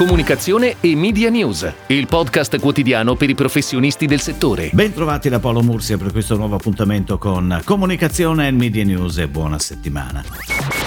comunicazione e media news, il podcast quotidiano per i professionisti del settore. Bentrovati da Paolo Mursia per questo nuovo appuntamento con comunicazione e media news e buona settimana.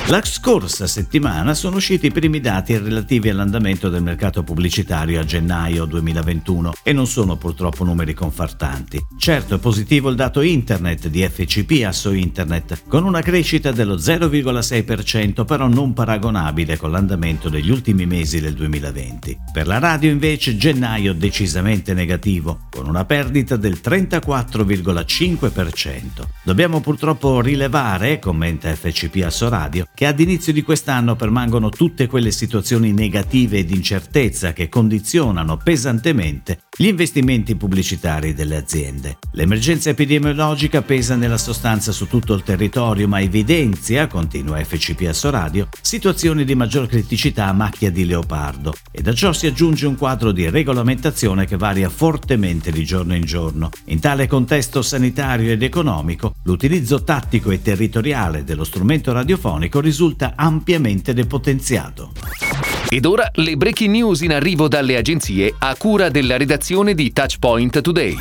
La scorsa settimana sono usciti i primi dati relativi all'andamento del mercato pubblicitario a gennaio 2021 e non sono purtroppo numeri confortanti. Certo è positivo il dato internet di FCP Asso Internet con una crescita dello 0,6% però non paragonabile con l'andamento degli ultimi mesi del 2020. Per la radio invece gennaio decisamente negativo con una perdita del 34,5%. Dobbiamo purtroppo rilevare, commenta FCP Asso Radio, che ad inizio di quest'anno permangono tutte quelle situazioni negative ed incertezza che condizionano pesantemente gli investimenti pubblicitari delle aziende. L'emergenza epidemiologica pesa nella sostanza su tutto il territorio, ma evidenzia, continua FCP Asso Radio, situazioni di maggior criticità a macchia di leopardo e da ciò si aggiunge un quadro di regolamentazione che varia fortemente di giorno in giorno. In tale contesto sanitario ed economico, l'utilizzo tattico e territoriale dello strumento radiofonico risulta ampiamente depotenziato. Ed ora le breaking news in arrivo dalle agenzie a cura della redazione di Touchpoint Today.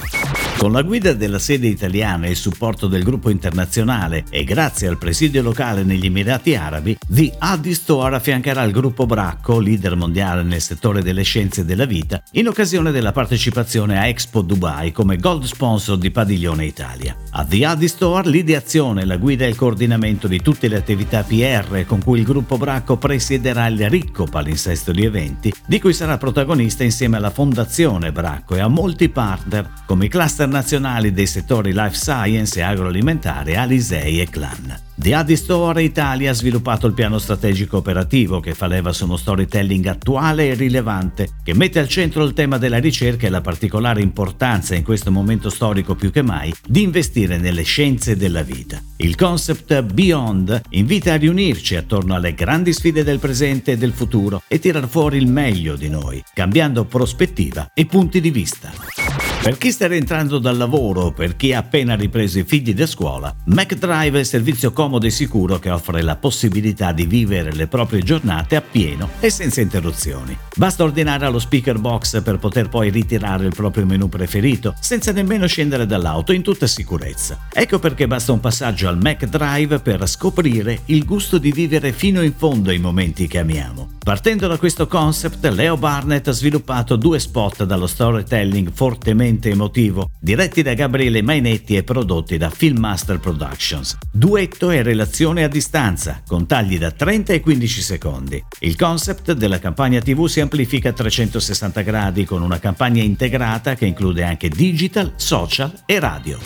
Con la guida della sede italiana e il supporto del gruppo internazionale e grazie al presidio locale negli Emirati Arabi, The Addi Store affiancherà il gruppo Bracco, leader mondiale nel settore delle scienze della vita, in occasione della partecipazione a Expo Dubai come gold sponsor di Padiglione Italia. A The Addi Store l'ideazione, la guida e il coordinamento di tutte le attività PR con cui il gruppo Bracco presiederà il ricco palinsesto di eventi, di cui sarà protagonista insieme alla Fondazione Bracco e a molti partner come i cluster nazionali dei settori life science e agroalimentare Alisei e Clan. The Addi Store Italia ha sviluppato il piano strategico operativo che fa leva su uno storytelling attuale e rilevante che mette al centro il tema della ricerca e la particolare importanza in questo momento storico più che mai di investire nelle scienze della vita. Il concept Beyond invita a riunirci attorno alle grandi sfide del presente e del futuro e tirar fuori il meglio di noi, cambiando prospettiva e punti di vista. Per chi sta rientrando dal lavoro per chi ha appena ripreso i figli da scuola, MacDrive è il servizio comodo e sicuro che offre la possibilità di vivere le proprie giornate a pieno e senza interruzioni. Basta ordinare allo speaker box per poter poi ritirare il proprio menu preferito, senza nemmeno scendere dall'auto in tutta sicurezza. Ecco perché basta un passaggio al MacDrive per scoprire il gusto di vivere fino in fondo i momenti che amiamo. Partendo da questo concept, Leo Barnett ha sviluppato due spot dallo storytelling fortemente emotivo, diretti da Gabriele Mainetti e prodotti da Filmmaster Productions. Duetto e relazione a distanza, con tagli da 30 e 15 secondi. Il concept della campagna TV si amplifica a 360 gradi con una campagna integrata che include anche digital, social e radio.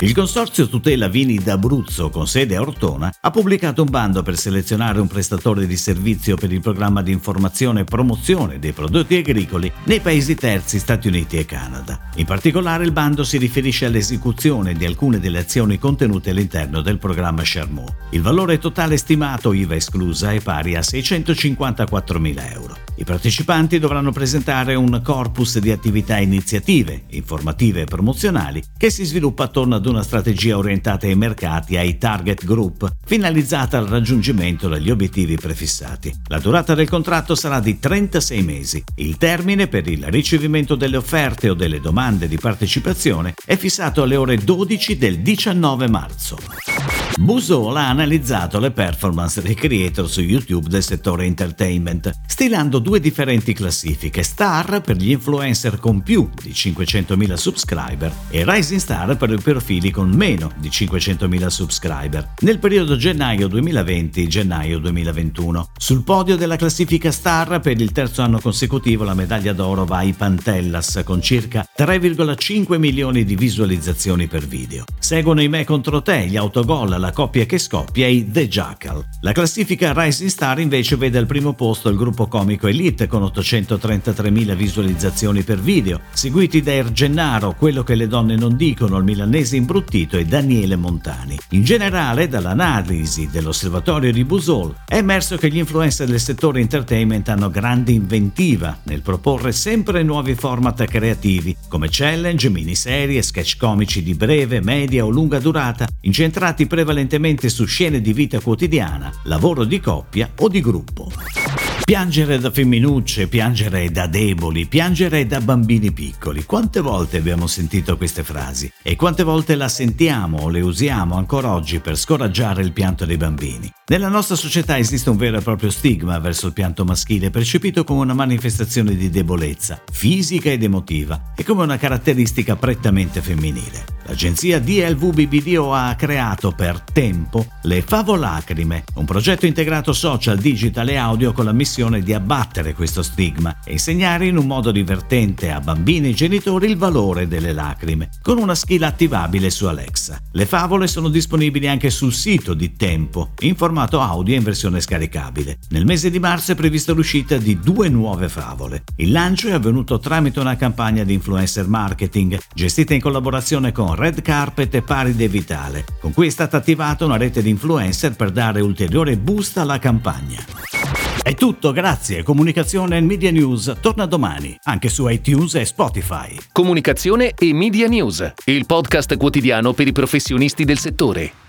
Il Consorzio Tutela Vini d'Abruzzo, con sede a Ortona, ha pubblicato un bando per selezionare un prestatore di servizio per il programma di informazione e promozione dei prodotti agricoli nei paesi terzi Stati Uniti e Canada. In particolare il bando si riferisce all'esecuzione di alcune delle azioni contenute all'interno del programma Charmot. Il valore totale stimato, IVA esclusa, è pari a 654.000 euro. I partecipanti dovranno presentare un corpus di attività iniziative, informative e promozionali che si sviluppa attorno ad una strategia orientata ai mercati e ai target group, finalizzata al raggiungimento degli obiettivi prefissati. La durata del contratto sarà di 36 mesi. Il termine per il ricevimento delle offerte o delle domande di partecipazione è fissato alle ore 12 del 19 marzo. Busol ha analizzato le performance dei creator su YouTube del settore entertainment, stilando due differenti classifiche, Star per gli influencer con più di 500.000 subscriber e Rising Star per i profili con meno di 500.000 subscriber, nel periodo gennaio 2020-gennaio 2021. Sul podio della classifica Star per il terzo anno consecutivo la medaglia d'oro va ai Pantellas con circa 3,5 milioni di visualizzazioni per video. Seguono i Me contro te, gli autogol, la coppia che scoppia i The Jackal. La classifica Rising Star invece vede al primo posto il gruppo comico Elite con 833.000 visualizzazioni per video, seguiti da Ergennaro, quello che le donne non dicono, il milanese imbruttito e Daniele Montani. In generale, dall'analisi dell'osservatorio di Busol, è emerso che gli influencer del settore entertainment hanno grande inventiva nel proporre sempre nuovi format creativi, come challenge, miniserie, sketch comici di breve, media o lunga durata, incentrati prevalentemente su scene di vita quotidiana, lavoro di coppia o di gruppo. Piangere da femminucce, piangere da deboli, piangere da bambini piccoli. Quante volte abbiamo sentito queste frasi? E quante volte la sentiamo o le usiamo ancora oggi per scoraggiare il pianto dei bambini? Nella nostra società esiste un vero e proprio stigma verso il pianto maschile percepito come una manifestazione di debolezza, fisica ed emotiva, e come una caratteristica prettamente femminile. L'agenzia DLVBBDO ha creato per tempo le Favolacrime, un progetto integrato social, digital e audio con la missione di abbattere questo stigma e insegnare in un modo divertente a bambini e genitori il valore delle lacrime, con una skill attivabile su Alexa. Le favole sono disponibili anche sul sito di Tempo, in formato audio in versione scaricabile. Nel mese di marzo è prevista l'uscita di due nuove favole. Il lancio è avvenuto tramite una campagna di influencer marketing gestita in collaborazione con Red Carpet e Paride Vitale. Con cui è stata attivata una rete di influencer per dare ulteriore boost alla campagna. È tutto, grazie. Comunicazione e Media News torna domani, anche su iTunes e Spotify. Comunicazione e Media News, il podcast quotidiano per i professionisti del settore.